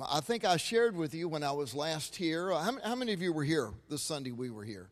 um, I think I shared with you when I was last here. Uh, how, how, many of you were here this Sunday we were here?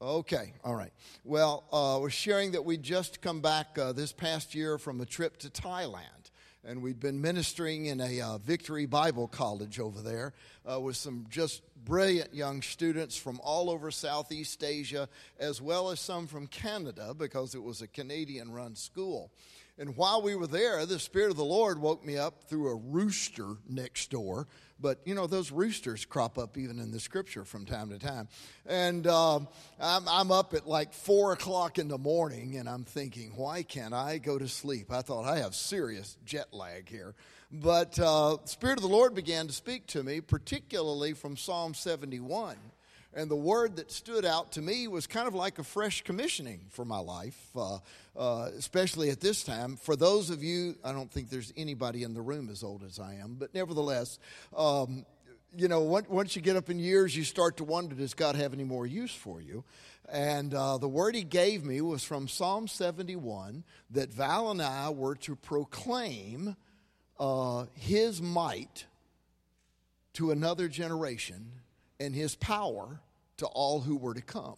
Okay, all right. Well, uh, we're sharing that we'd just come back uh, this past year from a trip to Thailand. And we'd been ministering in a uh, Victory Bible College over there uh, with some just brilliant young students from all over Southeast Asia, as well as some from Canada, because it was a Canadian run school. And while we were there, the Spirit of the Lord woke me up through a rooster next door. But, you know, those roosters crop up even in the scripture from time to time. And uh, I'm, I'm up at like 4 o'clock in the morning and I'm thinking, why can't I go to sleep? I thought I have serious jet lag here. But uh, Spirit of the Lord began to speak to me, particularly from Psalm 71. And the word that stood out to me was kind of like a fresh commissioning for my life, uh, uh, especially at this time. For those of you, I don't think there's anybody in the room as old as I am, but nevertheless, um, you know, once you get up in years, you start to wonder does God have any more use for you? And uh, the word he gave me was from Psalm 71 that Val and I were to proclaim uh, his might to another generation and his power to all who were to come.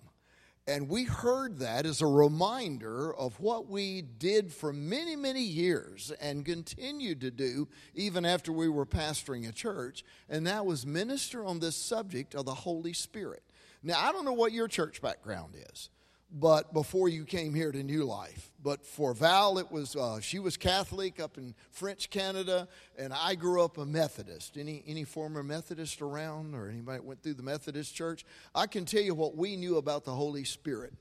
And we heard that as a reminder of what we did for many, many years and continued to do even after we were pastoring a church, and that was minister on this subject of the Holy Spirit. Now, I don't know what your church background is but before you came here to New Life. But for Val, it was uh, she was Catholic up in French Canada, and I grew up a Methodist. Any any former Methodist around, or anybody that went through the Methodist church? I can tell you what we knew about the Holy Spirit.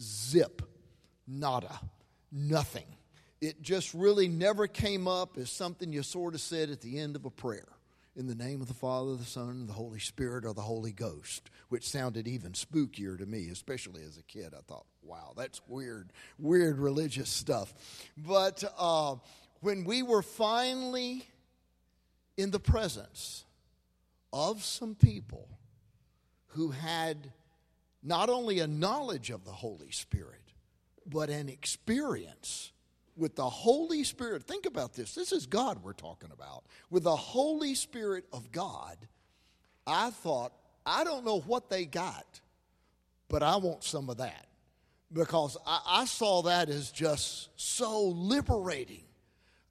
Zip, nada, nothing. It just really never came up as something you sort of said at the end of a prayer in the name of the Father, the Son, the Holy Spirit, or the Holy Ghost, which sounded even spookier to me, especially as a kid. I thought, wow, that's weird, weird religious stuff. But uh, when we were finally in the presence of some people who had not only a knowledge of the Holy Spirit, but an experience with the Holy Spirit, think about this. This is God we're talking about. With the Holy Spirit of God, I thought, I don't know what they got, but I want some of that. Because I, I saw that as just so liberating.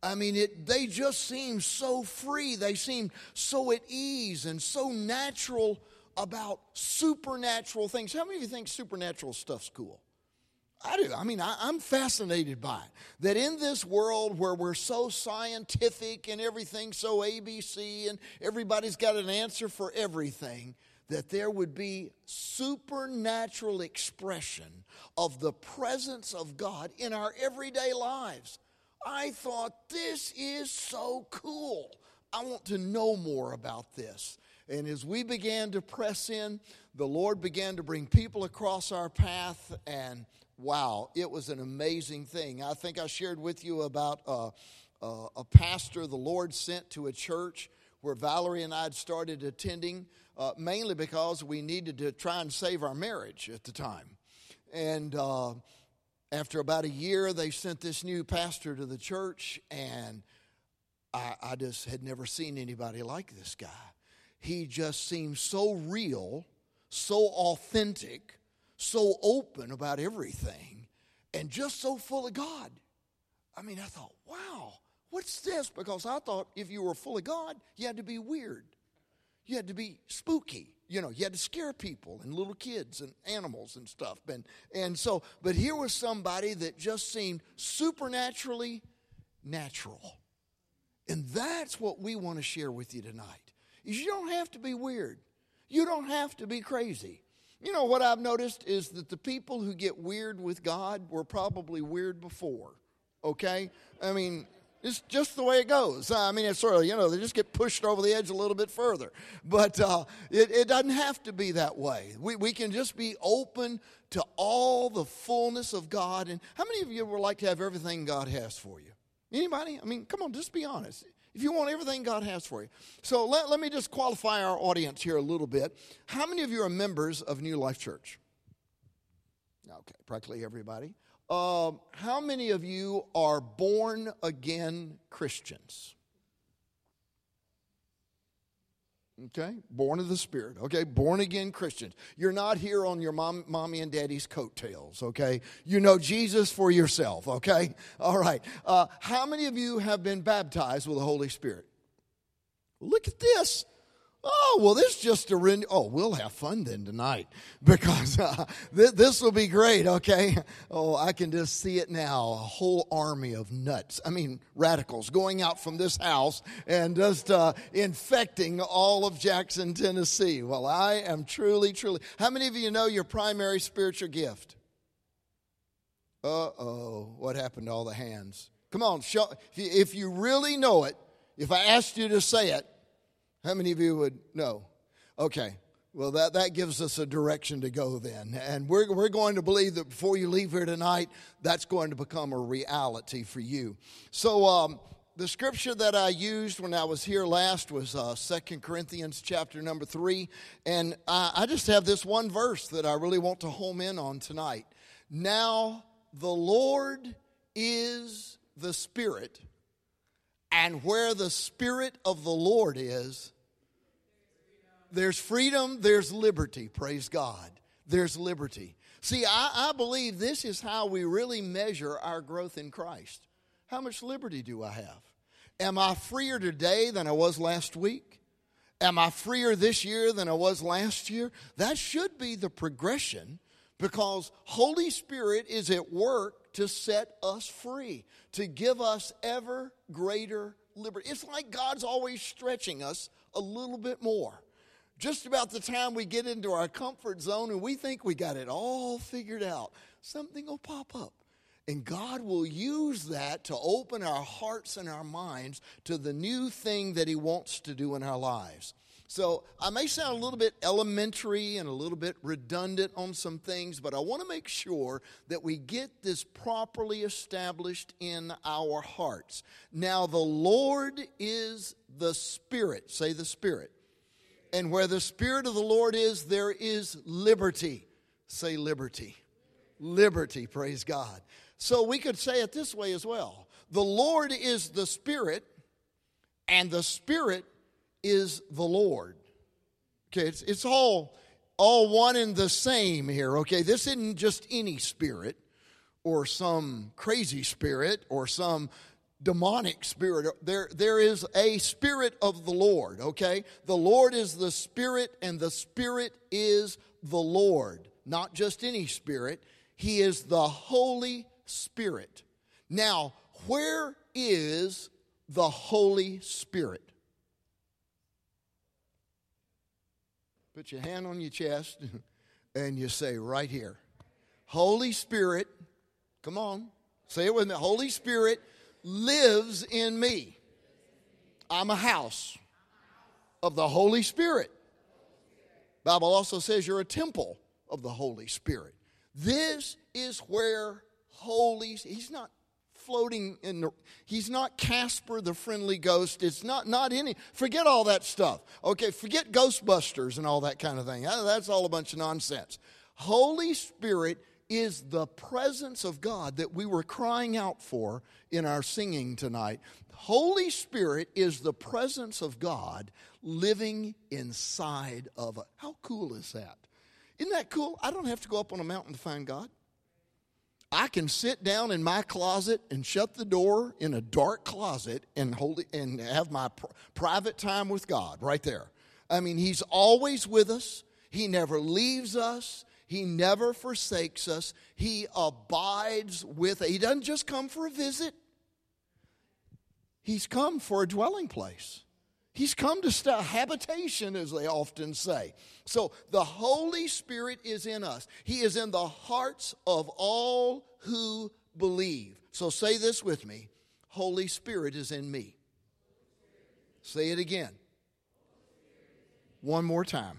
I mean, it, they just seemed so free. They seemed so at ease and so natural about supernatural things. How many of you think supernatural stuff's cool? I do. I mean, I, am fascinated by it. That in this world where we're so scientific and everything so ABC and everybody's got an answer for everything, that there would be supernatural expression of the presence of God in our everyday lives. I thought, this is so cool. I want to know more about this. And as we began to press in, the Lord began to bring people across our path and wow, it was an amazing thing. I think I shared with you about uh, uh, a pastor the Lord sent to a church where Valerie and I had started attending, uh, mainly because we needed to try and save our marriage at the time. And uh, after about a year, they sent this new pastor to the church, and I, I just had never seen anybody like this guy. He just seemed so real, so authentic so open about everything and just so full of God. I mean, I thought, wow, what's this? Because I thought if you were full of God, you had to be weird. You had to be spooky. You know, you had to scare people and little kids and animals and stuff. And, and so, but here was somebody that just seemed supernaturally natural. And that's what we want to share with you tonight. Is you don't have to be weird. You don't have to be crazy. You know what I've noticed is that the people who get weird with God were probably weird before. Okay? I mean, it's just the way it goes. I mean, it's sort of, you know, they just get pushed over the edge a little bit further. But uh, it, it doesn't have to be that way. We, we can just be open to all the fullness of God. And how many of you would like to have everything God has for you? Anybody? I mean, come on, just be honest if you want everything God has for you. So let, let me just qualify our audience here a little bit. How many of you are members of New Life Church? Okay, practically everybody. Um, how many of you are born again Christians? Okay? Born of the Spirit. Okay? Born again Christians. You're not here on your mom, mommy and daddy's coattails. Okay? You know Jesus for yourself. Okay? All right. Uh, how many of you have been baptized with the Holy Spirit? Look at this. Oh, well, this just a re- oh, we'll have fun then tonight because uh, th- this will be great. Okay. Oh, I can just see it now. A whole army of nuts. I mean, radicals going out from this house and just uh, infecting all of Jackson, Tennessee. Well, I am truly, truly. How many of you know your primary spiritual gift? Uh oh, what happened to all the hands? Come on, show, if you really know it, if I asked you to say it, how many of you would know? Okay. Well, that, that gives us a direction to go then. And we're, we're going to believe that before you leave here tonight, that's going to become a reality for you. So, um, the scripture that I used when I was here last was uh, 2 Corinthians chapter number 3. And I, I just have this one verse that I really want to home in on tonight. Now, the Lord is the Spirit and where the Spirit of the Lord is, there's freedom, there's liberty. Praise God. There's liberty. See, I, I, believe this is how we really measure our growth in Christ. How much liberty do I have? Am I freer today than I was last week? Am I freer this year than I was last year? That should be the progression because Holy Spirit is at work to set us free, to give us ever greater liberty. It's like God's always stretching us a little bit more. Just about the time we get into our comfort zone and we think we got it all figured out, something will pop up. And God will use that to open our hearts and our minds to the new thing that He wants to do in our lives. So I may sound a little bit elementary and a little bit redundant on some things, but I want to make sure that we get this properly established in our hearts. Now, the Lord is the Spirit. Say the Spirit. And where the Spirit of the Lord is, there is liberty. Say liberty. Liberty, praise God. So we could say it this way as well The Lord is the Spirit, and the Spirit is the Lord. Okay, it's, it's all, all one and the same here, okay? This isn't just any spirit or some crazy spirit or some demonic spirit. There, there is a spirit of the Lord, okay? The Lord is the spirit, and the spirit is the Lord. Not just any spirit, He is the Holy Spirit. Now, where is the Holy Spirit? Put your hand on your chest and you say, right here, Holy Spirit, come on, say it with me. Holy Spirit lives in me. I'm a house of the Holy Spirit. Bible also says you're a temple of the Holy Spirit. This is where holy he's not floating in the, he's not Casper the friendly ghost. It's not, not any, forget all that stuff. Okay, forget Ghostbusters and all that kind of thing. That's all a bunch of nonsense. Holy Spirit is the presence of God that we were crying out for in our singing tonight. Holy Spirit is the presence of God living inside of us. How cool is that? Isn't that cool? I don't have to go up on a mountain to find God. I can sit down in my closet and shut the door in a dark closet and hold it and have my pr- private time with God right there. I mean, He's always with us. He never leaves us. He never forsakes us. He abides with us. He doesn't just come for a visit. He's come for a dwelling place. He's come to stay, habitation, as they often say. So the Holy Spirit is in us. He is in the hearts of all who believe. So say this with me Holy Spirit is in me. Say it again. One more time.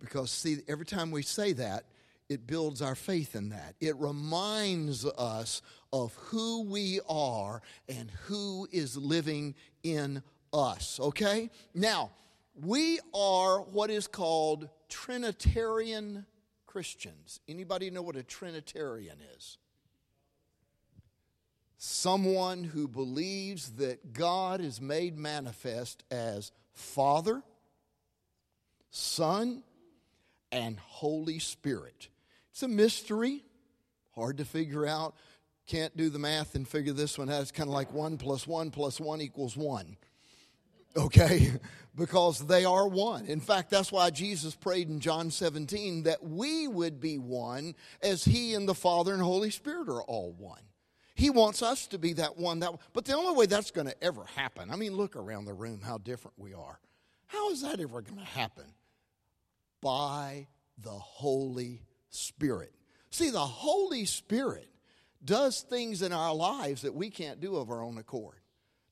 Because, see, every time we say that, it builds our faith in that. It reminds us of who we are and who is living in us, okay? Now, we are what is called Trinitarian Christians. Anybody know what a Trinitarian is? someone who believes that God is made manifest as Father, Son, and Holy Spirit. It's a mystery, hard to figure out. Can't do the math and figure this one out. It's kind of like 1 plus 1 plus 1 equals 1. Okay? because they are one. In fact, that's why Jesus prayed in John 17 that we would be one as He and the Father and Holy Spirit are all one. He wants us to be that one. That, one. but the only way that's going to ever happen, I mean, look around the room how different we are. How is that ever going to happen? By the Holy Spirit. See, the Holy Spirit does things in our lives that we can't do of our own accord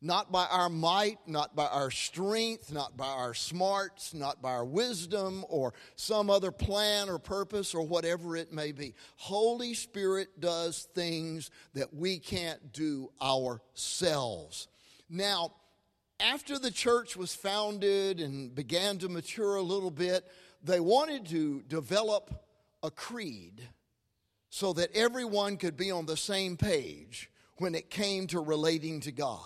not by our might, not by our strength, not by our smarts, not by our wisdom or some other plan or purpose or whatever it may be. Holy Spirit does things that we can't do ourselves. Now, after the church was founded and began to mature a little bit, they wanted to develop a creed so that everyone could be on the same page when it came to relating to God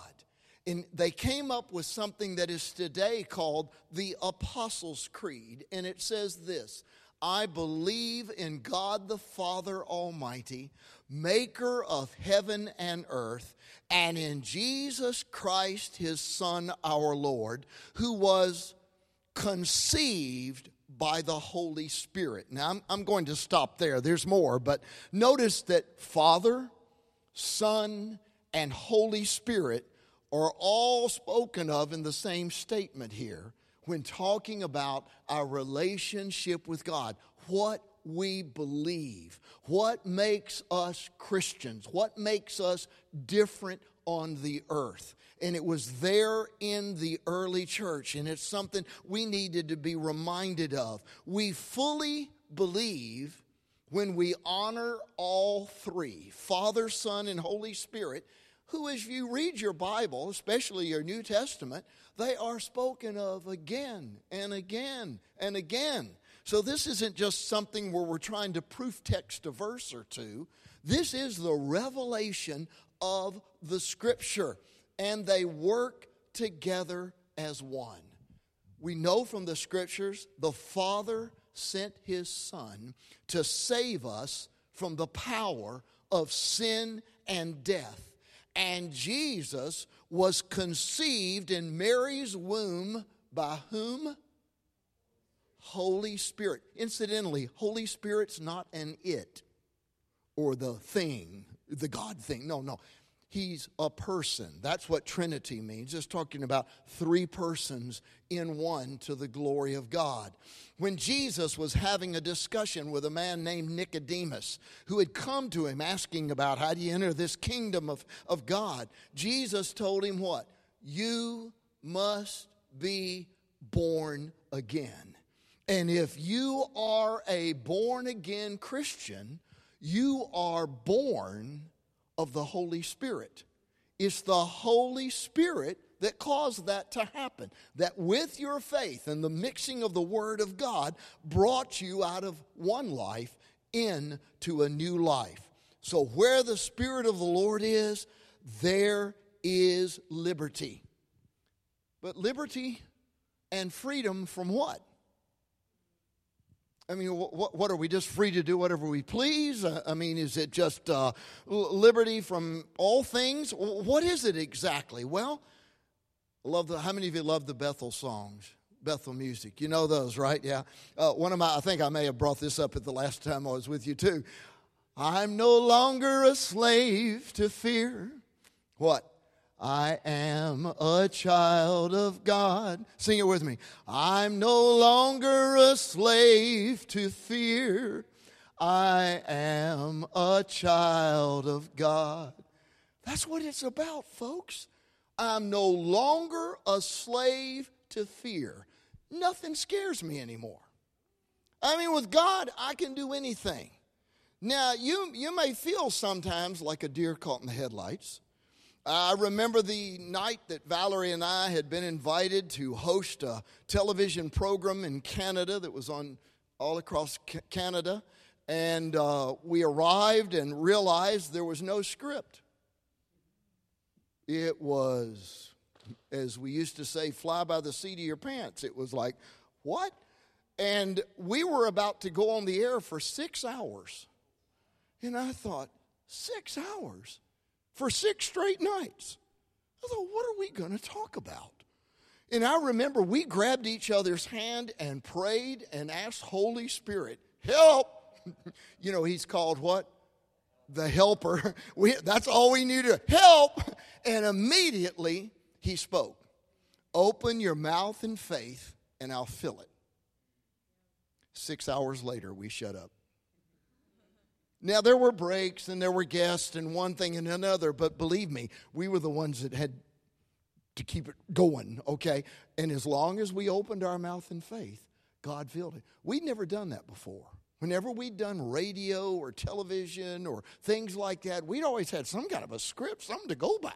and they came up with something that is today called the Apostles' Creed. And it says this I believe in God the Father Almighty, maker of heaven and earth, and in Jesus Christ, his Son, our Lord, who was conceived by the Holy Spirit. Now, I'm, I'm going to stop there. There's more, but notice that Father, Son, and Holy Spirit are all spoken of in the same statement here when talking about our relationship with God. What we believe, what makes us Christians, what makes us different on the earth. And it was there in the early church, and it's something we needed to be reminded of. We fully believe when we honor all three Father, Son, and Holy Spirit who, as you read your Bible, especially your New Testament, they are spoken of again and again and again. So this isn't just something where we're trying to proof text a verse or two. This is the revelation of the Scripture, and they work together as one. We know from the Scriptures the Father sent His Son to save us from the power of sin and death and Jesus was conceived in Mary's womb by whom? Holy Spirit. Incidentally, Holy Spirit's not an it or the thing, the God thing. No, no. He's a person. That's what Trinity means. It's talking about three persons in one to the glory of God. When Jesus was having a discussion with a man named Nicodemus, who had come to him asking about how do you enter this kingdom of, of God, Jesus told him what? You must be born again. And if you are a born again Christian, you are born of the Holy Spirit. It's the Holy Spirit that caused that to happen. That with your faith and the mixing of the Word of God brought you out of one life into a new life. So, where the Spirit of the Lord is, there is liberty. But liberty and freedom from what? I mean, what, what, are we just free to do whatever we please? Uh, I mean, is it just uh, liberty from all things? What is it exactly? Well, love the. How many of you love the Bethel songs? Bethel music. You know those, right? Yeah. Uh, one of my, I think I may have brought this up at the last time I was with you too. I'm no longer a slave to fear. What? I am a child of God. Sing it with me. I'm no longer a slave to fear. I am a child of God. That's what it's about, folks. I'm no longer a slave to fear. Nothing scares me anymore. I mean, with God, I can do anything. Now, you, you may feel sometimes like a deer caught in the headlights. I remember the night that Valerie and I had been invited to host a television program in Canada that was on all across Canada. And uh, we arrived and realized there was no script. It was, as we used to say, fly by the seat of your pants. It was like, what? And we were about to go on the air for six hours. And I thought, six hours for six straight nights. I thought, what are we going to talk about? And I remember we grabbed each other's hand and prayed and asked Holy Spirit, help. you know, he's called what? The helper. We, that's all we needed. Help. And immediately he spoke. Open your mouth in faith and I'll fill it. Six hours later, we shut up. Now, there were breaks and there were guests and one thing and another, but believe me, we were the ones that had to keep it going, okay? And as long as we opened our mouth in faith, God filled it. We'd never done that before. Whenever we'd done radio or television or things like that, we'd always had some kind of a script, something to go by.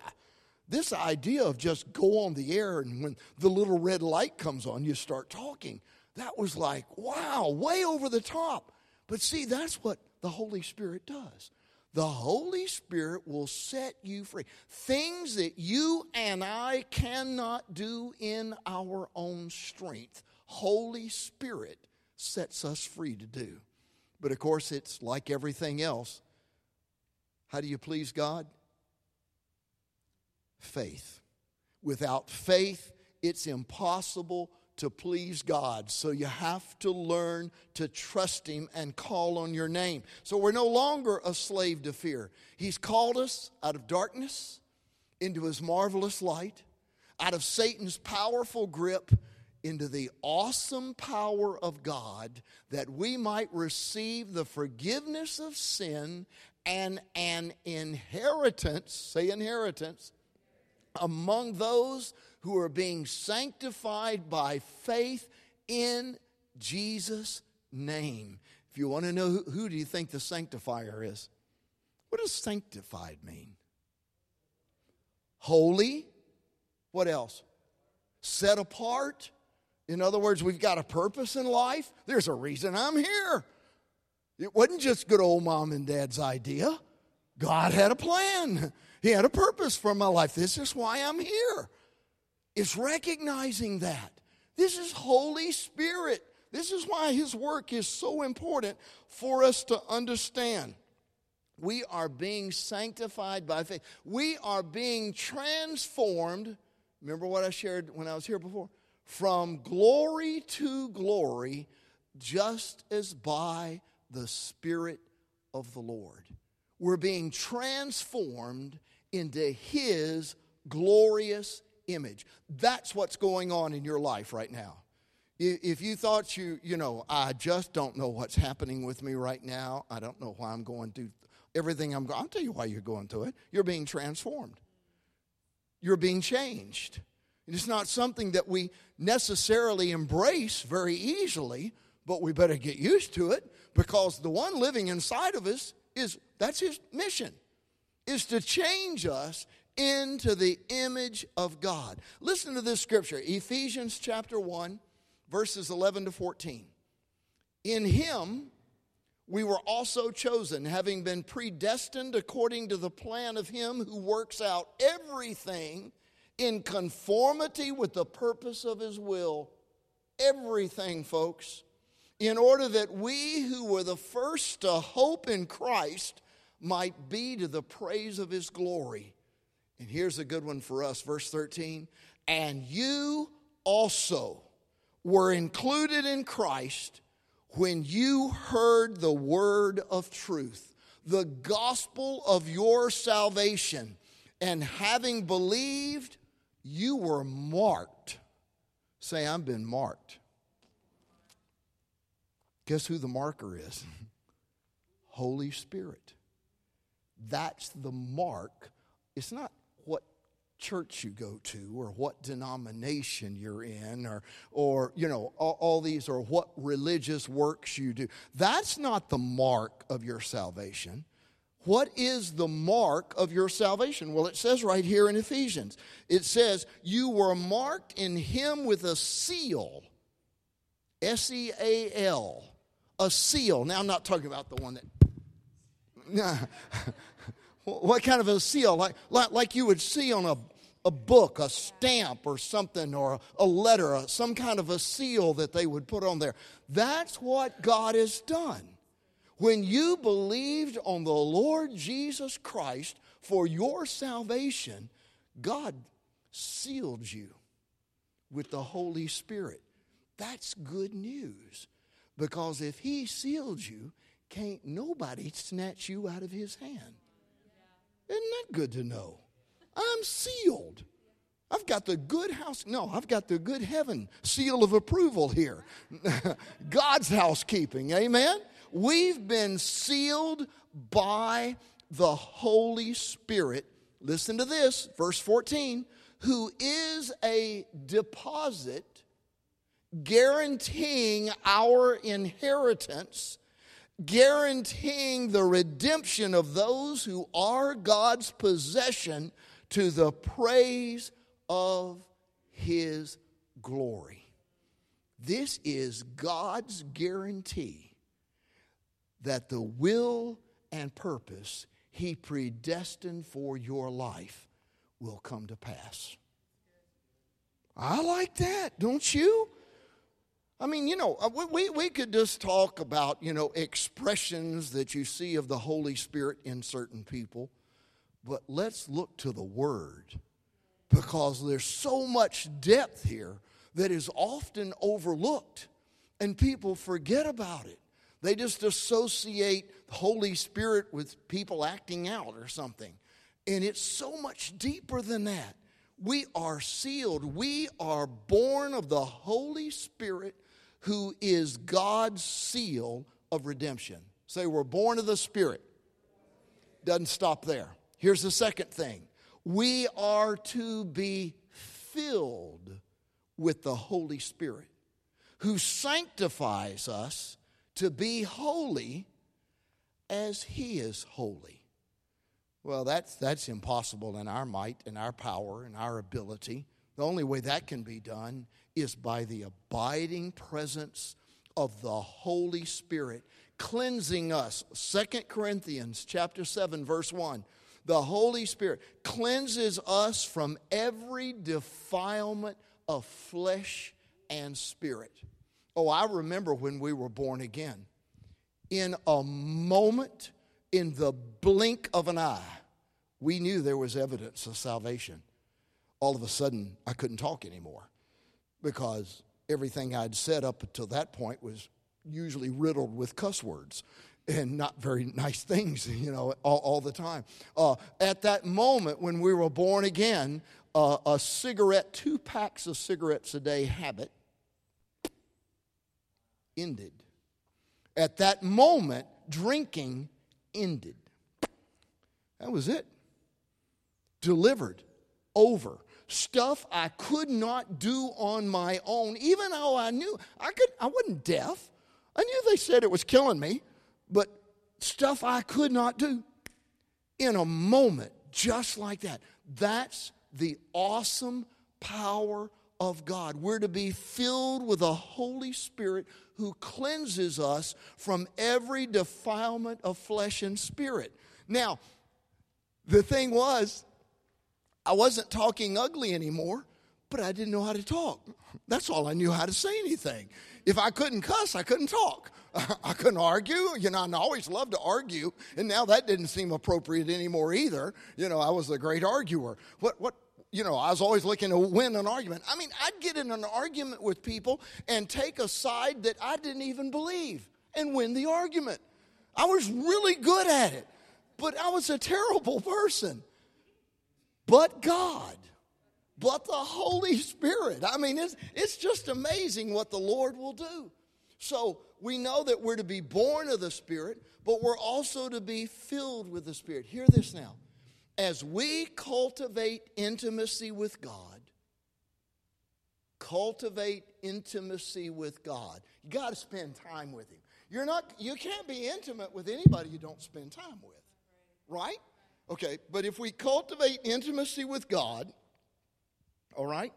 This idea of just go on the air and when the little red light comes on, you start talking, that was like, wow, way over the top. But see, that's what the Holy Spirit does the Holy Spirit will set you free. Things that you and I cannot do in our own strength, Holy Spirit sets us free to do. But of course, it's like everything else. How do you please God? Faith. Without faith, it's impossible to please God. So you have to learn to trust Him and call on your name. So we're no longer a slave to fear. He's called us out of darkness into His marvelous light, out of Satan's powerful grip into the awesome power of God that we might receive the forgiveness of sin and an inheritance, say inheritance, among those who are being sanctified by faith in Jesus' name. If you want to know who, who do you think the sanctifier is? What does sanctified mean? Holy. What else? Set apart. In other words, we've got a purpose in life. There's a reason I'm here. It wasn't just good old mom and dad's idea. God had a plan. He had a purpose for my life. This is why I'm here is recognizing that. This is Holy Spirit. This is why His work is so important for us to understand. We are being sanctified by faith. We are being transformed. Remember what I shared when I was here before? From glory to glory, just as by the Spirit of the Lord. We're being transformed into His glorious image. That's what's going on in your life right now. If you thought you, you know, I just don't know what's happening with me right now, I don't know why I'm going through everything I'm going, I'll tell you why you're going through it. You're being transformed, you're being changed. It's not something that we necessarily embrace very easily, but we better get used to it because the one living inside of us is that's his mission is to change us into the image of God. Listen to this scripture Ephesians chapter 1, verses 11 to 14. In him we were also chosen, having been predestined according to the plan of him who works out everything in conformity with the purpose of his will. Everything, folks, in order that we who were the first to hope in Christ might be to the praise of his glory. And here's a good one for us, verse 13. And you also were included in Christ when you heard the word of truth, the gospel of your salvation. And having believed, you were marked. Say, I've been marked. Guess who the marker is? Holy Spirit. That's the mark. It's not church you go to or what denomination you're in or, or you know, all, all these or what religious works you do. That's not the mark of your salvation. What is the mark of your salvation? Well, it says right here in Ephesians it says, You were marked in him with a seal. S E A L. A seal. Now, I'm not talking about the one that. What kind of a seal? Like, like, like you would see on a, a book, a stamp or something, or a letter, some kind of a seal that they would put on there. That's what God has done. When you believed on the Lord Jesus Christ for your salvation, God sealed you with the Holy Spirit. That's good news. Because if He sealed you, can't nobody snatch you out of His hand. Isn't that good to know? I'm sealed. I've got the good house. No, I've got the good heaven seal of approval here. God's housekeeping. Amen? We've been sealed by the Holy Spirit. Listen to this, verse 14, who is a deposit guaranteeing our inheritance, guaranteeing the redemption of those who are God's possession to the praise of his glory. This is God's guarantee that the will and purpose he predestined for your life will come to pass. I like that, don't you? I mean, you know, uh, we, we could just talk about, you know, expressions that you see of the Holy Spirit in certain people, but let's look to the Word because there's so much depth here that is often overlooked and people forget about it. They just associate the Holy Spirit with people acting out or something. And it's so much deeper than that. We are sealed, we are born of the Holy Spirit who is God's seal of redemption. Say, we're born of the Spirit. Doesn't stop there. Here's the second thing we are to be filled with the Holy Spirit, who sanctifies us to be holy as He is holy. Well, that's, that's impossible in our might, in our power, in our ability. The only way that can be done is by the abiding presence of the Holy Spirit cleansing us. Second Corinthians chapter 7 verse 1. The Holy Spirit cleanses us from every defilement of flesh and spirit. Oh, I remember when we were born again. In a moment, in the blink of an eye, we knew there was evidence of salvation. All of a sudden, I couldn't talk anymore because everything I'd said up until that point was usually riddled with cuss words and not very nice things, you know, all, all the time. Uh, at that moment when we were born again, uh, a cigarette, two packs of cigarettes a day habit ended. At that moment, drinking ended. That was it. Delivered, over stuff I could not do on my own, even though I knew I could I wasn't deaf. I knew they said it was killing me, but stuff I could not do in a moment, just like that. That's the awesome power of God. We're to be filled with the Holy Spirit who cleanses us from every defilement of flesh and spirit. Now, the thing was, I wasn't talking ugly anymore, but I didn't know how to talk. That's all I knew how to say anything. If I couldn't cuss, I couldn't talk. I couldn't argue. You know, I always loved to argue, and now that didn't seem appropriate anymore either. You know, I was a great arguer. What, what, you know, I was always looking to win an argument. I mean, I'd get in an argument with people and take a side that I didn't even believe and win the argument. I was really good at it, but I was a terrible person but God, but the Holy Spirit. I mean, it's, it's just amazing what the Lord will do. So we know that we're to be born of the Spirit, but we're also to be filled with the Spirit. Hear this now. As we cultivate intimacy with God, cultivate intimacy with God. You got to spend time with Him. You're not, you can't be intimate with anybody you don't spend time with, right? Okay, but if we cultivate intimacy with God, all right,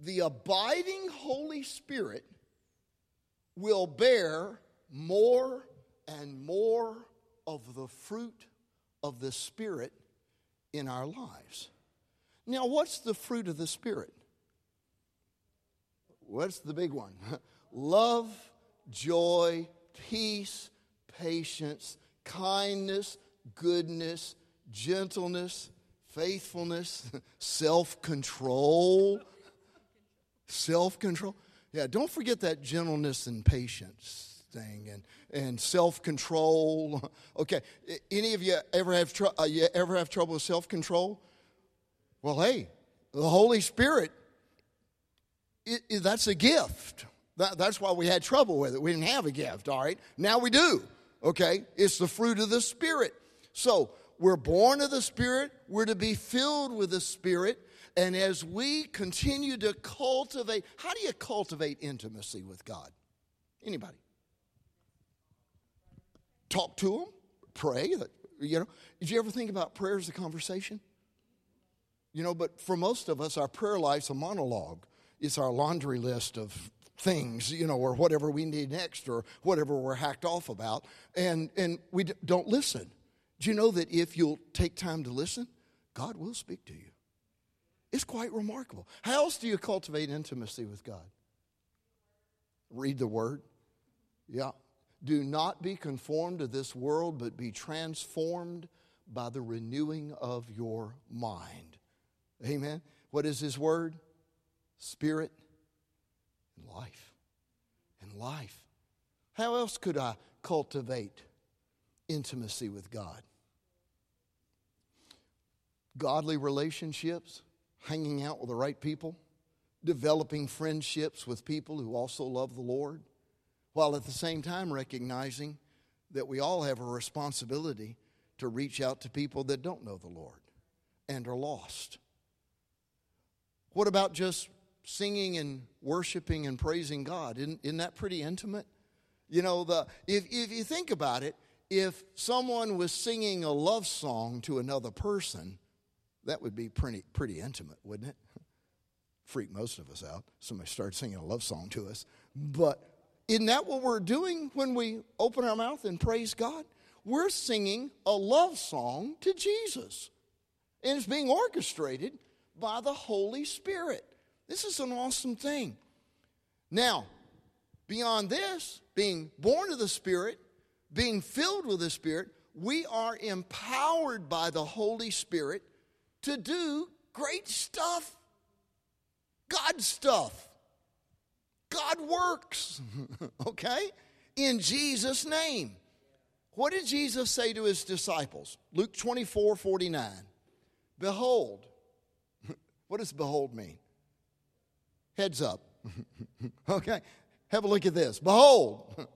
the abiding Holy Spirit will bear more and more of the fruit of the Spirit in our lives. Now, what's the fruit of the Spirit? What's the big one? Love, joy, peace, patience, kindness, goodness, gentleness, faithfulness, self control. Self control. Yeah, don't forget that gentleness and patience thing and, and self control. Okay, any of you ever have, tr- uh, you ever have trouble with self control? Well, hey, the Holy Spirit, it, it, that's a gift. That, that's why we had trouble with it. We didn't have a gift, all right? Now we do, okay? It's the fruit of the Spirit. So we're born of the Spirit, we're to be filled with the Spirit. And as we continue to cultivate, how do you cultivate intimacy with God? Anybody? Talk to Him, pray. Uh, you know, did you ever think about prayer as a conversation? You know, but for most of us, our prayer life's a monologue. It's our laundry list of things, you know, or whatever we need next or whatever we're hacked off about, and, and we don't listen. Do you know that if you'll take time to listen, God will speak to you? It's quite remarkable. How else do you cultivate intimacy with God? Read the Word. Yeah. Do not be conformed to this world, but be transformed by the renewing of your mind. Amen. What is His Word? Spirit and life. And life. How else could I cultivate intimacy with God? Godly relationships, hanging out with the right people, developing friendships with people who also love the Lord, while at the same time recognizing that we all have a responsibility to reach out to people that don't know the Lord and are lost. What about just singing and worshiping and praising God. Isn't, isn't that pretty intimate? You know, the, if, if you think about it, if someone was singing a love song to another person, that would be pretty, pretty intimate, wouldn't it? Freak most of us out. Somebody started singing a love song to us. But isn't that what we're doing when we open our mouth and praise God? We're singing a love song to Jesus. And it's being orchestrated by the Holy Spirit. This is an awesome thing. Now, beyond this, being born of the Spirit, being filled with the Spirit, we are empowered by the Holy Spirit to do great stuff. God stuff. God works. okay? In Jesus' name. What did Jesus say to his disciples? Luke 24 49. Behold. what does behold mean? Heads up. okay? Have a look at this. Behold,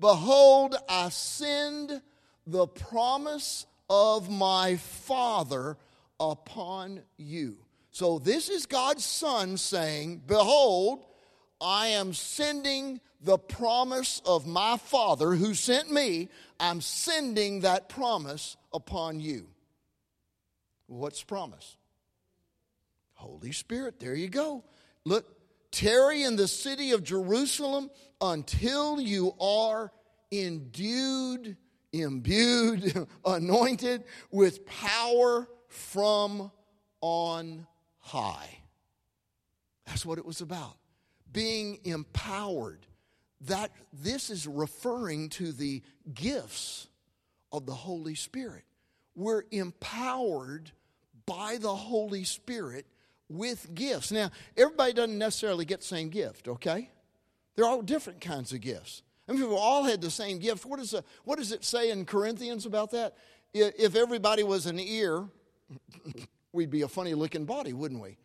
behold, I send the promise of my Father upon you. So this is God's Son saying, Behold, I am sending the promise of my Father who sent me. I'm sending that promise upon you. What's promise? Holy Spirit. There you go. Look, tarry in the city of Jerusalem until you are endued, imbued, anointed with power from on high. That's what it was about. Being empowered. That this is referring to the gifts of the Holy Spirit. We're empowered by the Holy Spirit with gifts. Now, everybody doesn't necessarily get the same gift, okay? They're all different kinds of gifts. I mean, if we all had the same gift, what, is a, what does it say in Corinthians about that? If everybody was an ear, we'd be a funny looking body, wouldn't we?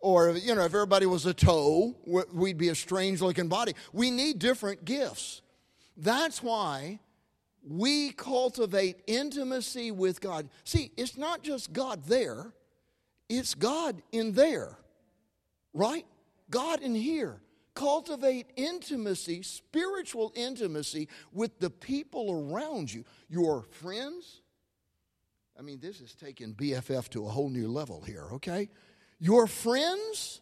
Or, you know, if everybody was a toe, we'd be a strange looking body. We need different gifts. That's why we cultivate intimacy with God. See, it's not just God there, it's God in there, right? God in here. Cultivate intimacy, spiritual intimacy with the people around you, your friends. I mean, this is taking BFF to a whole new level here, okay? Your friends,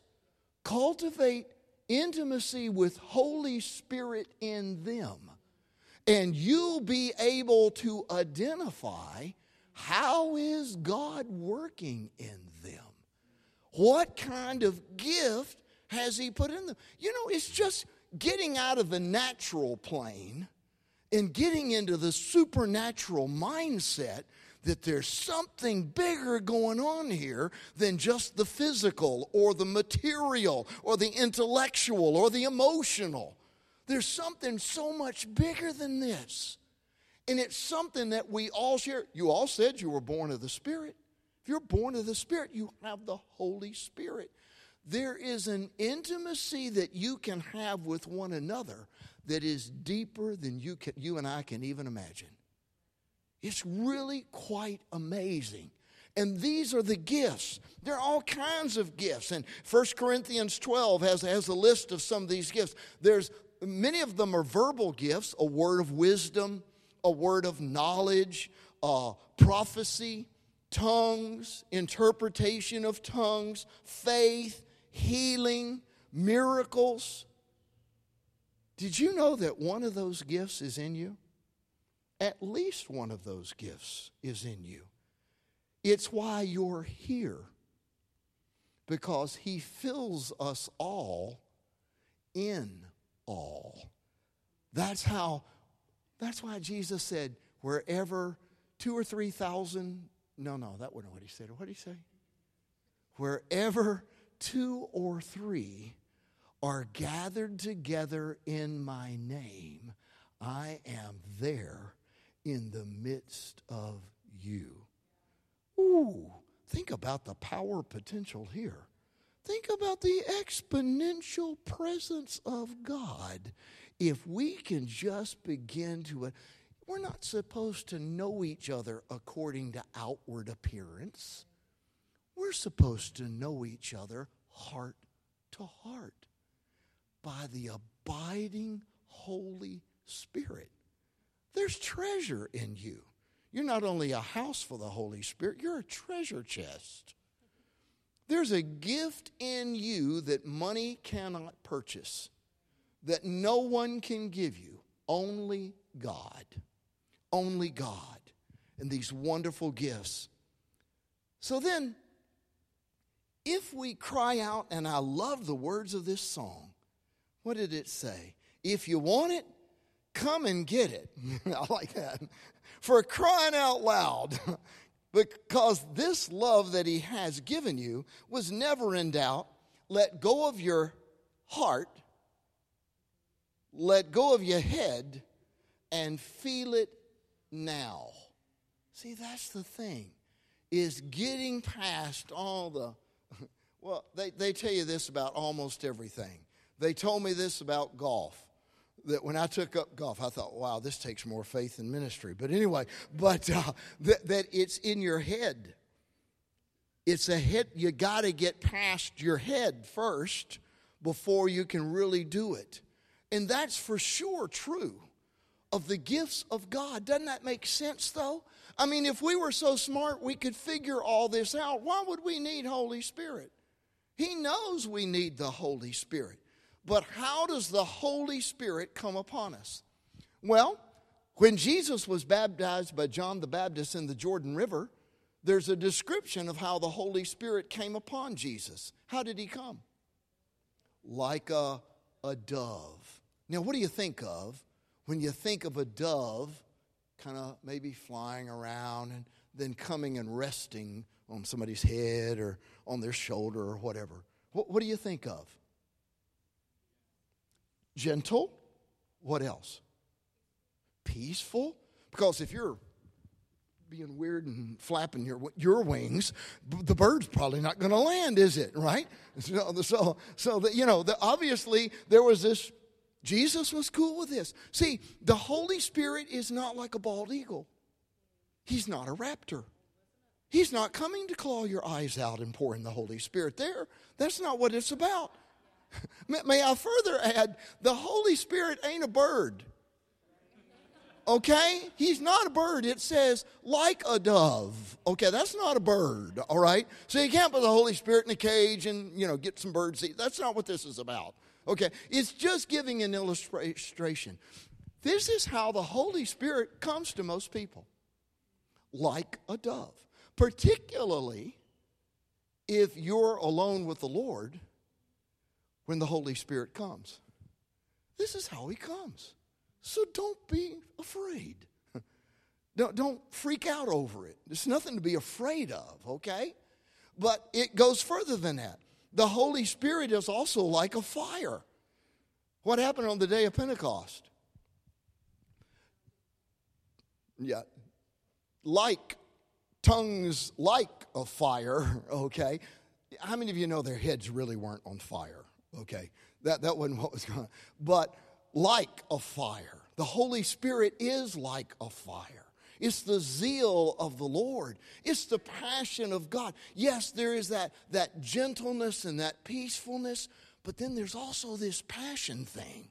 cultivate intimacy with Holy Spirit in them. And you'll be able to identify how is God working in them? What kind of gift has He put in them? You know, it's just getting out of the natural plane and getting into the supernatural mindset that there's something bigger going on here than just the physical or the material or the intellectual or the emotional. There's something so much bigger than this. And it's something that we all share. You all said you were born of the Spirit. If you're born of the Spirit, you have the Holy Spirit. There is an intimacy that you can have with one another that is deeper than you, can, you and I can even imagine. It's really quite amazing. And these are the gifts. There are all kinds of gifts. And 1 Corinthians 12 has, has a list of some of these gifts. There's many of them are verbal gifts, a word of wisdom, a word of knowledge, uh, prophecy, tongues, interpretation of tongues, faith, healing, miracles. Did you know that one of those gifts is in you? At least one of those gifts is in you. It's why you're here, because He fills us all in all. That's how that's why Jesus said, wherever two or three thousand, no, no, that wasn't what he said. What did he say? Wherever two or three are gathered together in my name, I am there in the midst of you. Ooh, think about the power potential here. Think about the exponential presence of God if we can just begin to, uh, we're not supposed to know each other according to outward appearance. We're supposed to know each other heart to heart by the abiding Holy Spirit. There's treasure in you. You're not only a house for the Holy Spirit, you're a treasure chest. There's a gift in you that money cannot purchase that no one can give you, only God. Only God. And these wonderful gifts. So then, if we cry out, and I love the words of this song, what did it say? If you want it, come and get it. I like that. For crying out loud, because this love that He has given you was never in doubt. Let go of your heart let go of your head and feel it now. See, that's the thing, is getting past all the, well, they, they tell you this about almost everything. They told me this about golf. That when I took up golf, I thought, wow, this takes more faith than ministry. But anyway, but uh, that, that it's in your head. It's a head, you got to get past your head first before you can really do it. And that's for sure true of the gifts of God. Doesn't that make sense, though? I mean, if we were so smart we could figure all this out, why would we need Holy Spirit? He knows we need the Holy Spirit. But how does the Holy Spirit come upon us? Well, when Jesus was baptized by John the Baptist in the Jordan River, there's a description of how the Holy Spirit came upon Jesus. How did he come? Like a, a dove. Now, what do you think of when you think of a dove kind of maybe flying around and then coming and resting on somebody's head or on their shoulder or whatever? What, what do you think of? Gentle. What else? Peaceful. Because if you're being weird and flapping your your wings, the bird's probably not going to land, is it? Right? So, so, so that you know, the, obviously there was this Jesus was cool with this. See, the Holy Spirit is not like a bald eagle, He's not a raptor. He's not coming to claw your eyes out and pour in the Holy Spirit there. That's not what it's about. May I further add, the Holy Spirit ain't a bird. Okay? He's not a bird. It says, like a dove. Okay, that's not a bird, all right? So you can't put the Holy Spirit in a cage and, you know, get some birds. That's not what this is about. Okay, it's just giving an illustration. This is how the Holy Spirit comes to most people like a dove, particularly if you're alone with the Lord when the Holy Spirit comes. This is how He comes. So don't be afraid. Don't, don't freak out over it. There's nothing to be afraid of, okay? But it goes further than that. The Holy Spirit is also like a fire. What happened on the day of Pentecost? Yeah, like tongues like a fire, okay? How many of you know their heads really weren't on fire? Okay, that, that wasn't what was going on. But like a fire. The Holy Spirit is like a fire. It's the zeal of the Lord. It's the passion of God. Yes, there is that, that gentleness and that peacefulness, but then there's also this passion thing.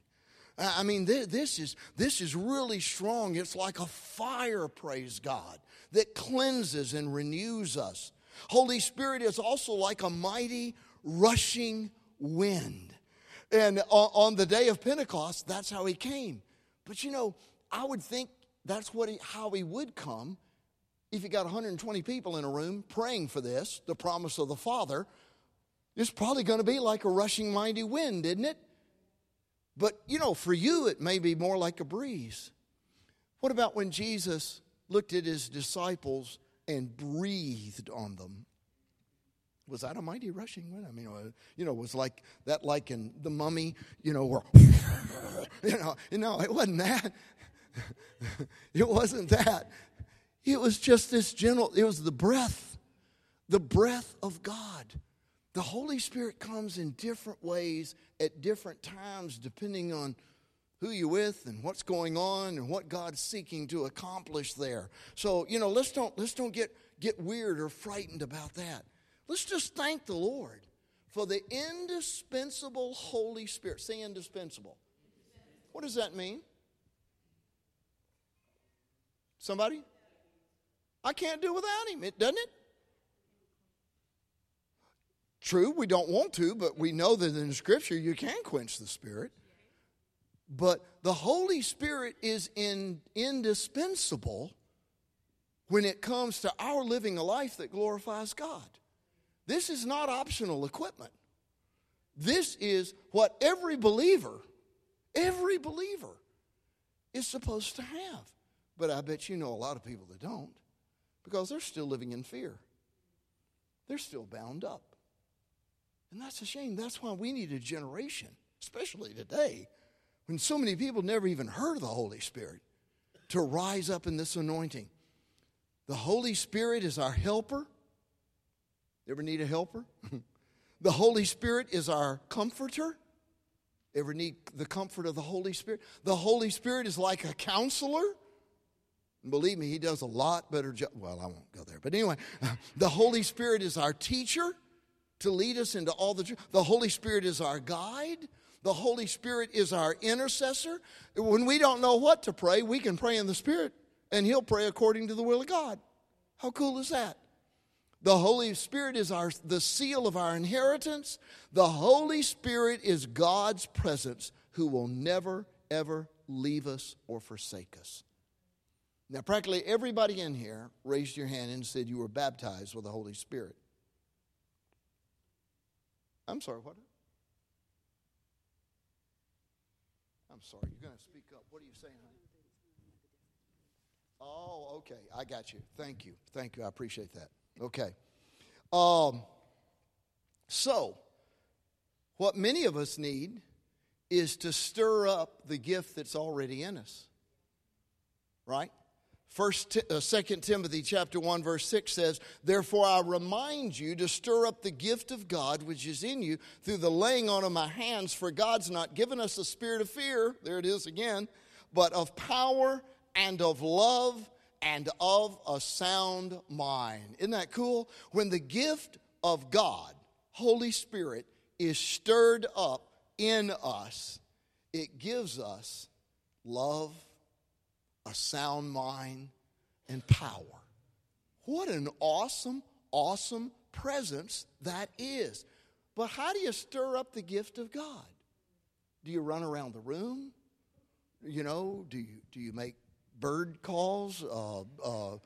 I mean, this is, this is really strong. It's like a fire, praise God, that cleanses and renews us. Holy Spirit is also like a mighty rushing wind. And on the day of Pentecost, that's how he came. But you know, I would think that's what he, how he would come if you got 120 people in a room praying for this, the promise of the Father. It's probably going to be like a rushing mighty wind, isn't it? But you know, for you, it may be more like a breeze. What about when Jesus looked at his disciples and breathed on them? Was that a mighty rushing wind? I mean, uh, you know, it was like that, like in the mummy, you know, where, you know, you know, it wasn't that. it wasn't that. It was just this gentle, it was the breath, the breath of God. The Holy Spirit comes in different ways at different times, depending on who you're with and what's going on and what God's seeking to accomplish there. So, you know, let's don't let's don't get get weird or frightened about that. Let's just thank the Lord for the indispensable Holy Spirit. Say indispensable. What does that mean? Somebody? I can't do without him, it doesn't it? True, we don't want to, but we know that in Scripture you can quench the Spirit. But the Holy Spirit is in, indispensable when it comes to our living a life that glorifies God. This is not optional equipment. This is what every believer, every believer is supposed to have. But I bet you know a lot of people that don't because they're still living in fear. They're still bound up. And that's a shame. That's why we need a generation, especially today, when so many people never even heard of the Holy Spirit, to rise up in this anointing. The Holy Spirit is our helper. Ever need a helper? the Holy Spirit is our comforter. Ever need the comfort of the Holy Spirit? The Holy Spirit is like a counselor. And believe me, he does a lot better job. Well, I won't go there. But anyway, the Holy Spirit is our teacher to lead us into all the truth. The Holy Spirit is our guide. The Holy Spirit is our intercessor. When we don't know what to pray, we can pray in the Spirit, and He'll pray according to the will of God. How cool is that? The Holy Spirit is our, the seal of our inheritance. The Holy Spirit is God's presence who will never, ever leave us or forsake us. Now, practically everybody in here raised your hand and said you were baptized with the Holy Spirit. I'm sorry, what? I'm sorry, you're going to speak up. What are you saying, honey? Oh, okay. I got you. Thank you. Thank you. I appreciate that. Okay. Um, so, what many of us need is to stir up the gift that's already in us. Right? First, uh, Second Timothy chapter one verse six says, "Therefore I remind you to stir up the gift of God which is in you through the laying on of my hands. For God's not given us a spirit of fear, there it is again, but of power and of love and of a sound mind." Isn't that cool? When the gift of God, Holy Spirit, is stirred up in us, it gives us love a sound mind, and power. What an awesome, awesome presence that is. But how do you stir up the gift of God? Do you run around the room? You know, do you, do you make bird calls? Uh, uh,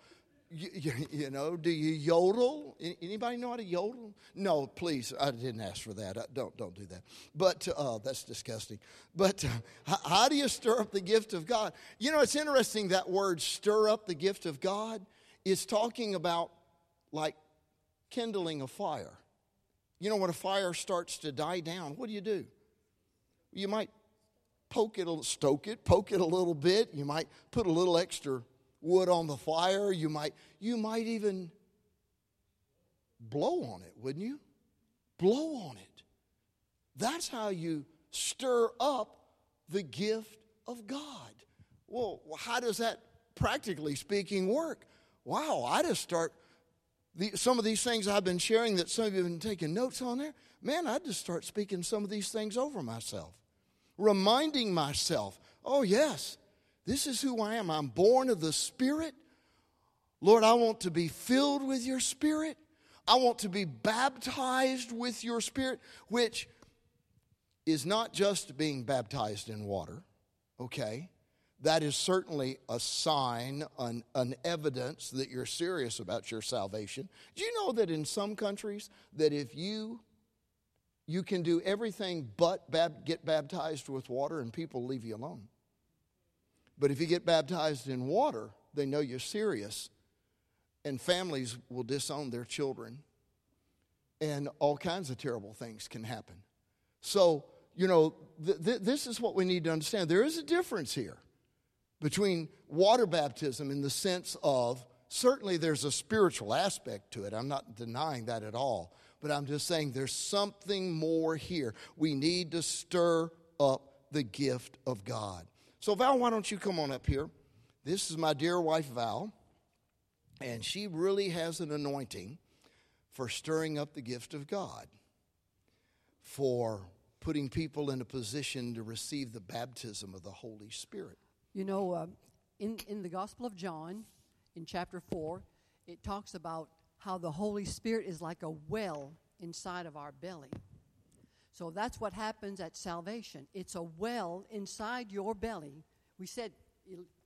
you, you, know, do you yodel? Anybody know how to yodel? No, please. I didn't ask for that. I, don't don't do that. But uh, that's disgusting. But uh, how do you stir up the gift of God? You know, it's interesting that word "stir up the gift of God" is talking about like kindling a fire. You know, when a fire starts to die down, what do you do? You might poke it, stoke it, poke it a little bit. You might put a little extra wood on the fire. You might, you might even blow on it, wouldn't you? Blow on it. That's how you stir up the gift of God. Well, how does that, practically speaking, work? Wow, I just start the, some of these things I've been sharing that some of you have been taking notes on there. Man, I just start speaking some of these things over myself, reminding myself, oh, yes, this is who I am. I'm born of the Spirit. Lord, I want to be filled with your Spirit. I want to be baptized with your Spirit, which is not just being baptized in water, okay? That is certainly a sign, an, an evidence that you're serious about your salvation. Do you know that in some countries that if you you can do everything but bab- get baptized with water and people leave you alone. But if you get baptized in water, they know you're serious, and families will disown their children, and all kinds of terrible things can happen. So, you know, th- th- this is what we need to understand. There is a difference here between water baptism in the sense of certainly there's a spiritual aspect to it. I'm not denying that at all. But I'm just saying there's something more here. We need to stir up the gift of God. So, Val, why don't you come on up here? This is my dear wife, Val, and she really has an anointing for stirring up the gift of God, for putting people in a position to receive the baptism of the Holy Spirit. You know, uh, in, in the Gospel of John, in chapter 4, it talks about how the Holy Spirit is like a well inside of our belly. So that's what happens at salvation. It's a well inside your belly. We said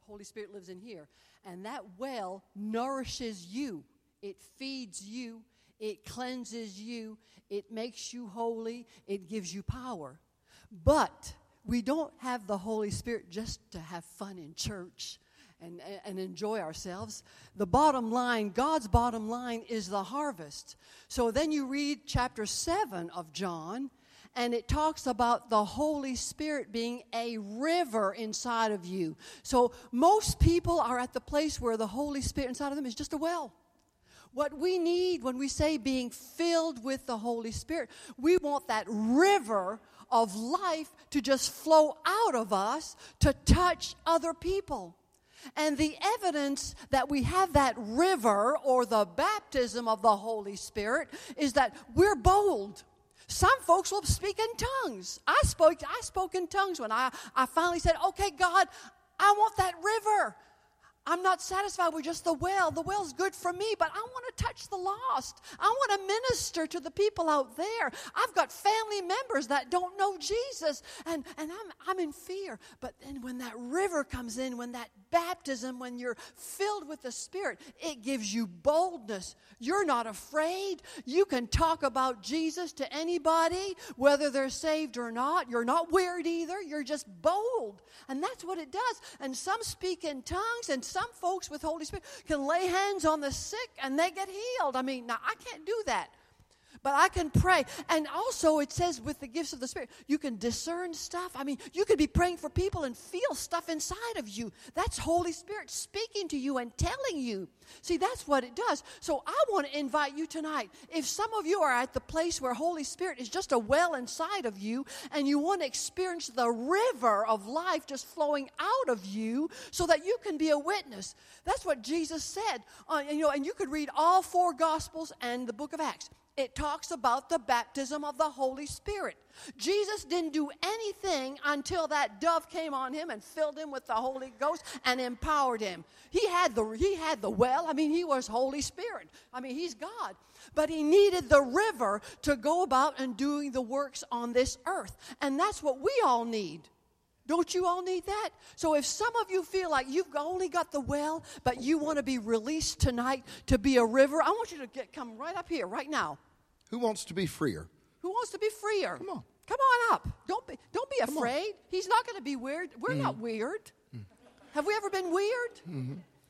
Holy Spirit lives in here. And that well nourishes you, it feeds you, it cleanses you, it makes you holy, it gives you power. But we don't have the Holy Spirit just to have fun in church and, and enjoy ourselves. The bottom line, God's bottom line, is the harvest. So then you read chapter 7 of John, and it talks about the Holy Spirit being a river inside of you. So most people are at the place where the Holy Spirit inside of them is just a well. What we need when we say being filled with the Holy Spirit, we want that river of life to just flow out of us to touch other people. And the evidence that we have that river or the baptism of the Holy Spirit is that we're bold. Some folks will speak in tongues. I spoke, I spoke in tongues when I, I finally said, Okay, God, I want that river. I'm not satisfied with just the well. The well's good for me, but I want to touch the lost. I want to minister to the people out there. I've got family members that don't know Jesus, and, and I'm, I'm in fear. But then when that river comes in, when that baptism, when you're filled with the Spirit, it gives you boldness. You're not afraid. You can talk about Jesus to anybody, whether they're saved or not. You're not weird either. You're just bold. And that's what it does. And some speak in tongues, and folks with Holy Spirit can lay hands on the sick and they get healed. I mean, now I can't do that but I can pray. And also, it says with the gifts of the Spirit, you can discern stuff. I mean, you could be praying for people and feel stuff inside of you. That's Holy Spirit speaking to you and telling you. See, that's what it does. So I want to invite you tonight. If some of you are at the place where Holy Spirit is just a well inside of you and you want to experience the river of life just flowing out of you so that you can be a witness, that's what Jesus said. Uh, you know, and you could read all four Gospels and the book of Acts it talks about the baptism of the Holy Spirit. Jesus didn't do anything until that dove came on him and filled him with the Holy Ghost and empowered him. He had the he had the well. I mean, he was Holy Spirit. I mean, he's God. But he needed the river to go about and doing the works on this earth. And that's what we all need. Don't you all need that? So if some of you feel like you've only got the well, but you want to be released tonight to be a river, I want you to get, come right up here, right now. Who wants to be freer? Who wants to be freer? Come on. Come on up. Don't be, don't be afraid. He's not going to be weird. We're Mm. not weird. Have we ever been weird?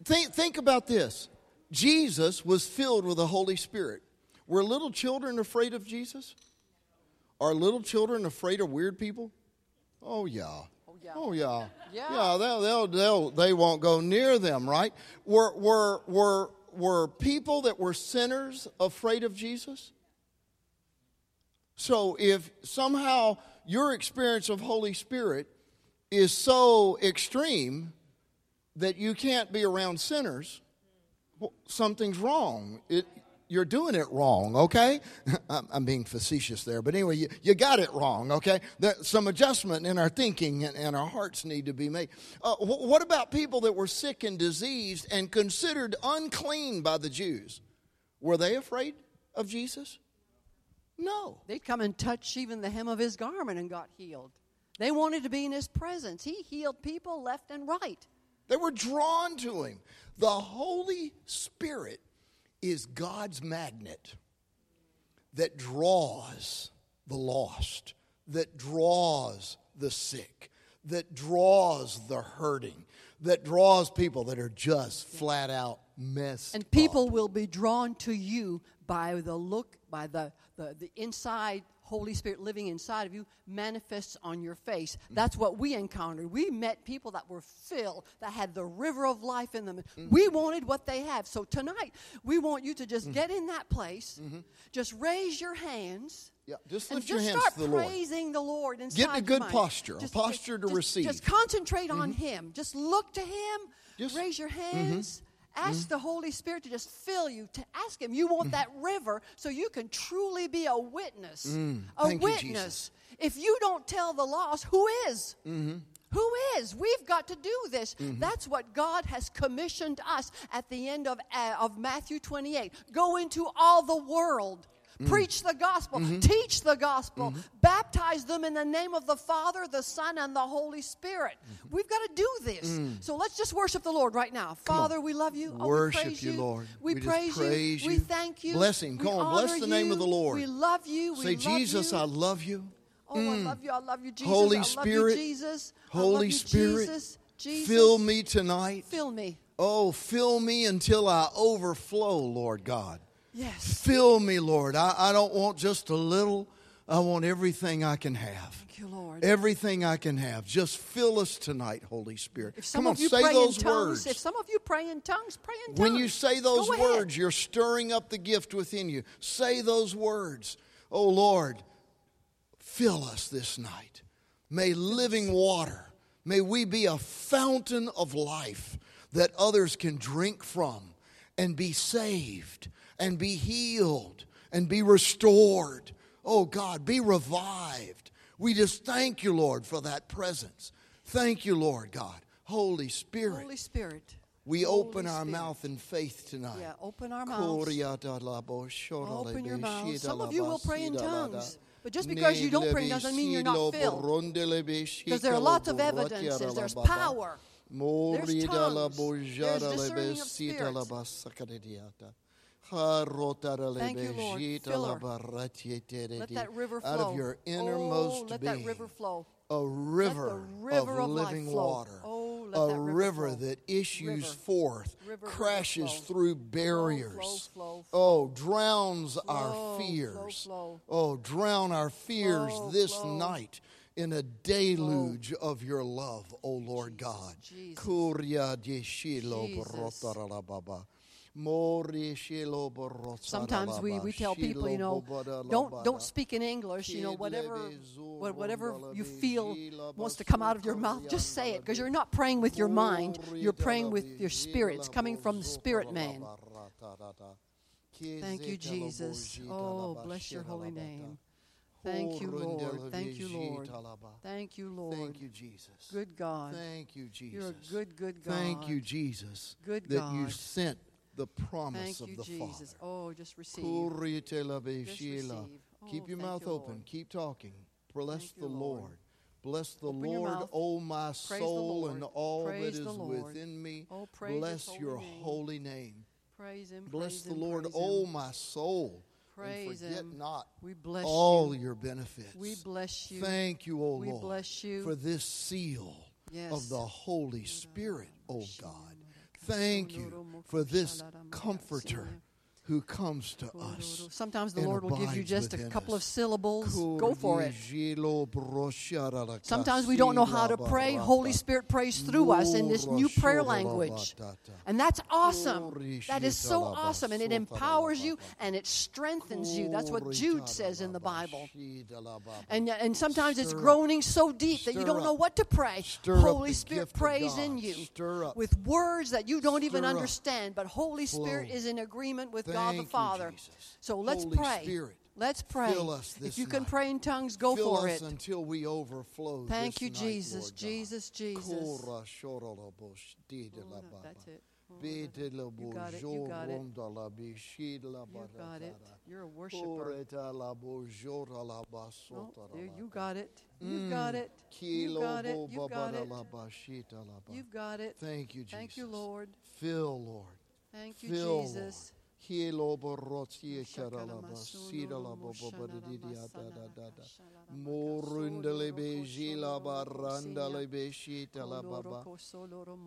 Think, think about this Jesus was filled with the Holy Spirit. Were little children afraid of Jesus? Are little children afraid of weird people? Oh, yeah. Oh yeah. Oh, yeah. Yeah. Yeah, they'll, they'll, they'll, they won't go near them, right? Were, were, were, were people that were sinners afraid of Jesus? So if somehow your experience of Holy Spirit is so extreme that you can't be around sinners, well, something's wrong. It, you're doing it wrong, okay? I'm, being facetious there, but anyway, you, you got it wrong, okay? Some adjustment in our thinking and, and our hearts need to be made. Uh, wh- what about people that were sick and diseased and considered unclean by the Jews? Were they afraid of Jesus? No. They'd come and touch even the hem of his garment and got healed. They wanted to be in his presence. He healed people left and right. They were drawn to him. The Holy Spirit is God's magnet that draws the lost, that draws the sick, that draws the hurting, that draws people that are just flat out messed And up. people will be drawn to you by the look, by the, the, the inside Holy Spirit living inside of you manifests on your face. That's what we encountered. We met people that were filled, that had the river of life in them. Mm-hmm. We wanted what they have. So tonight, we want you to just get mm-hmm. in that place, mm-hmm. just raise your hands. Yeah, just lift your just hands start to the Lord. praising the Lord Get in a good posture, a posture to just- receive. Just concentrate on Him. Just look to Him. Just- raise your hands. Ask mm-hmm. the Holy Spirit to just fill you. To ask Him, you want mm-hmm. that river so you can truly be a witness. Mm. a Thank you, witness. Jesus. If you don't tell the lost, who is? Mm-hmm. Who is? We've got to do this. That's what God has commissioned us at the end of, uh, of Matthew 28. Go into all the world. Mm. Preach the gospel, mm-hmm. teach the gospel, mm-hmm. baptize them in the name of the Father, the Son, and the Holy Spirit. Mm-hmm. We've got to do this. Mm. So let's just worship the Lord right now. Father, we love you. Oh, we Worship praise you, Lord. We, We praise, praise you. We thank you. Bless him. We Come on, bless the name of the Lord. We love you. We Say, love Jesus, you. I love you. Oh, I mm. love you. I love you, Jesus. Holy I love Spirit, you, Jesus. Holy you, Spirit, Jesus. Jesus. fill me tonight. Fill me. Oh, fill me until I overflow, Lord God. Yes. Fill me, Lord. I, I don't want just a little, I want everything I can have. Thank you, Lord. Everything I can have. Just fill us tonight, Holy Spirit. if some Come on, of you say pray those in tongues, words. if some of you pray in tongues, pray in tongues. When you say those words, you're stirring up the gift within you. Say those words. Oh Lord, fill us this night. May living water, may we be a fountain of life that others can drink from and be saved and be healed and be restored. Oh God, be revived. We just thank you, Lord, for that presence. Thank you, Lord God. Holy Spirit. Holy Spirit. We Holy open our Spirit. mouth in faith tonight. Yeah, open our mouths. Open your mouths. Some of you will pray in tongues. But just because you don't pray doesn't mean you're not filled. Because there are lots of evidences. There's power. There's tongues. There's discerning of spirits. Thank you, Lord. Fill her. Let that river flow. Out of your oh, innermost oh, let being. that river flow. a river, river of living flow. water, Oh, a river river flow. that issues River. forth, crashes flow. through barriers, flow, oh, drowns Flow, our fears, flow. oh, drown our fears Flow, this flow. night in a deluge of your love, oh Lord God. Jesus. De shilo Jesus. Borotarababa. Mori shilo borotarababa. Sometimes we, we tell people, you know, don't don't speak in English. You know, whatever whatever you feel wants to come out of your mouth, just say it because you're not praying with your mind. You're praying with your spirit. It's coming from the spirit man. Thank you, Jesus. Oh, bless your holy name. Thank you, Lord. Thank you, Lord. Thank you, Lord. Thank you, Jesus. Good God. Thank you, Jesus. You're a good, good God. Thank you, Jesus. Good God. that you sent the promise Thank of you, the Jesus. Father. Oh, just receive. Kuritelabeshila. receive. Oh, Keep Oh, your mouth you, open. Lord. Keep talking. Bless you, the Lord. Lord. Bless the Open Lord. O my Praise soul, and all Praise that is within me. Oh, praise Bless holy your name. holy name. Praise him. Bless praise the him, Lord, O my soul, Praise and forget him. not We bless all you. your benefits. We bless you. Thank you, O We Lord, bless you. for this seal Yes. of the Holy Spirit, O God. Thank you for this comforter who comes to us. Sometimes the Lord will give you just a couple us. of syllables. Go for it. Sometimes Sometimes we don't know how to pray. Holy Spirit prays through us in this new prayer language. And that's awesome. That is so awesome. And it empowers you and it strengthens you. That's what Jude says in the Bible. And, and sometimes it's groaning so deep that you don't know what to pray. Holy Spirit prays in you with words that you don't even understand. But Holy Spirit is in agreement with God the Father. Jesus. So let's Holy pray. Spirit, Let's pray. fill us this if you can pray in tongues, go Fill for us it. until we overflow. Thank you, night, Jesus, Lord God. Jesus, Jesus. Kora shorolo bosh di de That's it. Be de la You got it, you got it. ronda la bi shi de la ba You got it. You're a worshiper. Ore ta la bo jora la ba Oh, there, you got it. You mm, got it. You got it. You got it. la ba shi ta la ba. You've got it. Thank you, Jesus. Thank you, Lord. Fill, Lord. Thank you, Fill, Jesus. Hilo da da da da.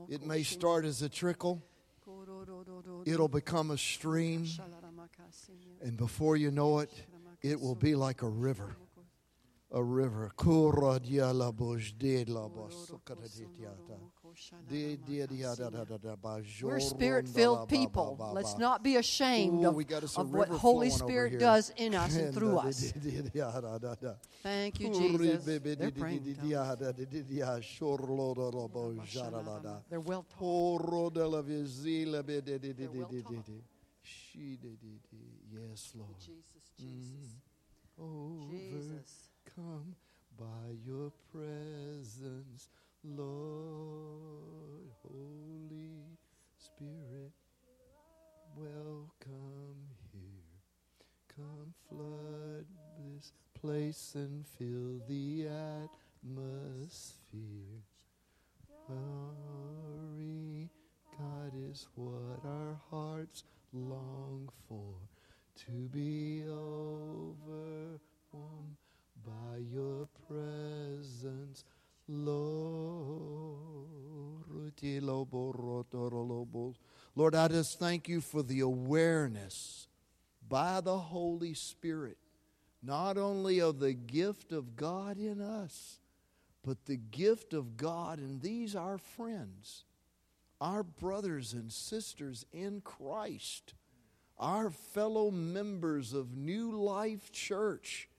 It may start as a trickle, it'll become a stream, and before you know it, it will be like a river. A river. We're spirit filled people. Let's not be ashamed Ooh, of, we got us a of what Holy Spirit does in us and through uh, us. Thank you, Jesus. They're praying ah, ah. They're well taught. They're well taught. Yes, Lord. Jesus, Jesus, Over Jesus. come by your presence, Lord. Holy Spirit, welcome here. Come flood this place and fill the atmosphere. Glory, God is what our hearts long for to be overwhelmed by your presence, Lord. I just thank you for the awareness by the Holy Spirit, not only of the gift of God in us, but the gift of God in these our friends, our brothers and sisters in Christ, our fellow members of New Life Church.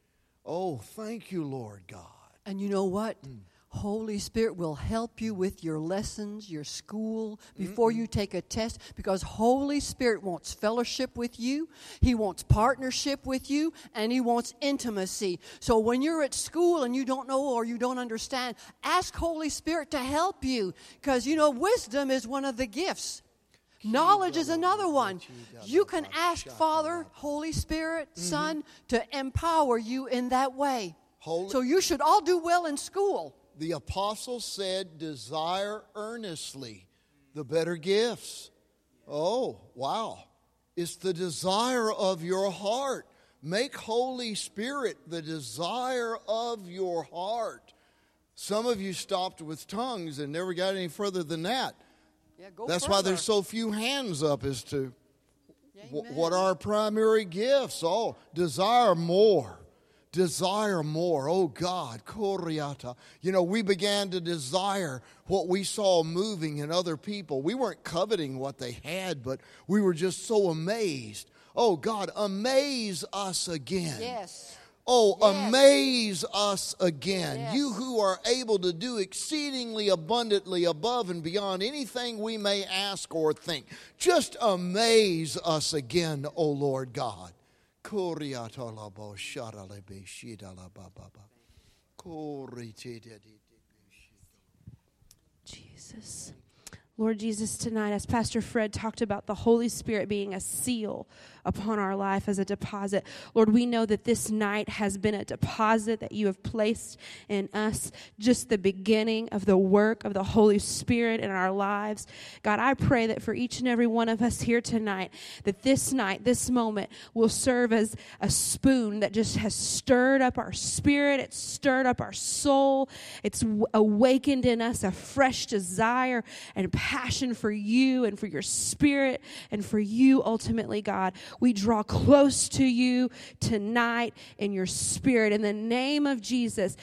Oh, thank you, Lord God. And you know what? Mm. Holy Spirit will help you with your lessons, your school, before you take a test, because Holy Spirit wants fellowship with you, He wants partnership with you, and He wants intimacy. So when you're at school and you don't know or you don't understand, ask Holy Spirit to help you, because you know, wisdom is one of the gifts. Knowledge is another one. You can ask Father, Holy Spirit, mm-hmm. Son to empower you in that way. So you should all do well in school. The apostle said, Desire earnestly the better gifts. Oh, wow. It's the desire of your heart. Make Holy Spirit the desire of your heart. Some of you stopped with tongues and never got any further than that. Yeah, go That's why there's so few hands up as to Amen. what are our primary gifts. Oh, desire more. Desire more. Oh God, Koriata. You know, we began to desire what we saw moving in other people. We weren't coveting what they had, but we were just so amazed. Oh God, amaze us again. Yes. Oh, Yes. amaze us again. Yes. You who are able to do exceedingly abundantly above and beyond anything we may ask or think. Just amaze us again, O Lord God. Jesus. Lord Jesus, tonight, as Pastor Fred talked about the Holy Spirit being a seal upon our life as a deposit, Lord, we know that this night has been a deposit that you have placed in us, just the beginning of the work of the Holy Spirit in our lives. God, I pray that for each and every one of us here tonight, that this night, this moment, will serve as a spoon that just has stirred up our spirit, it's stirred up our soul, it's awakened in us a fresh desire and passion for you and for your spirit and for you ultimately, God. We draw close to you tonight in your spirit. In the name of Jesus,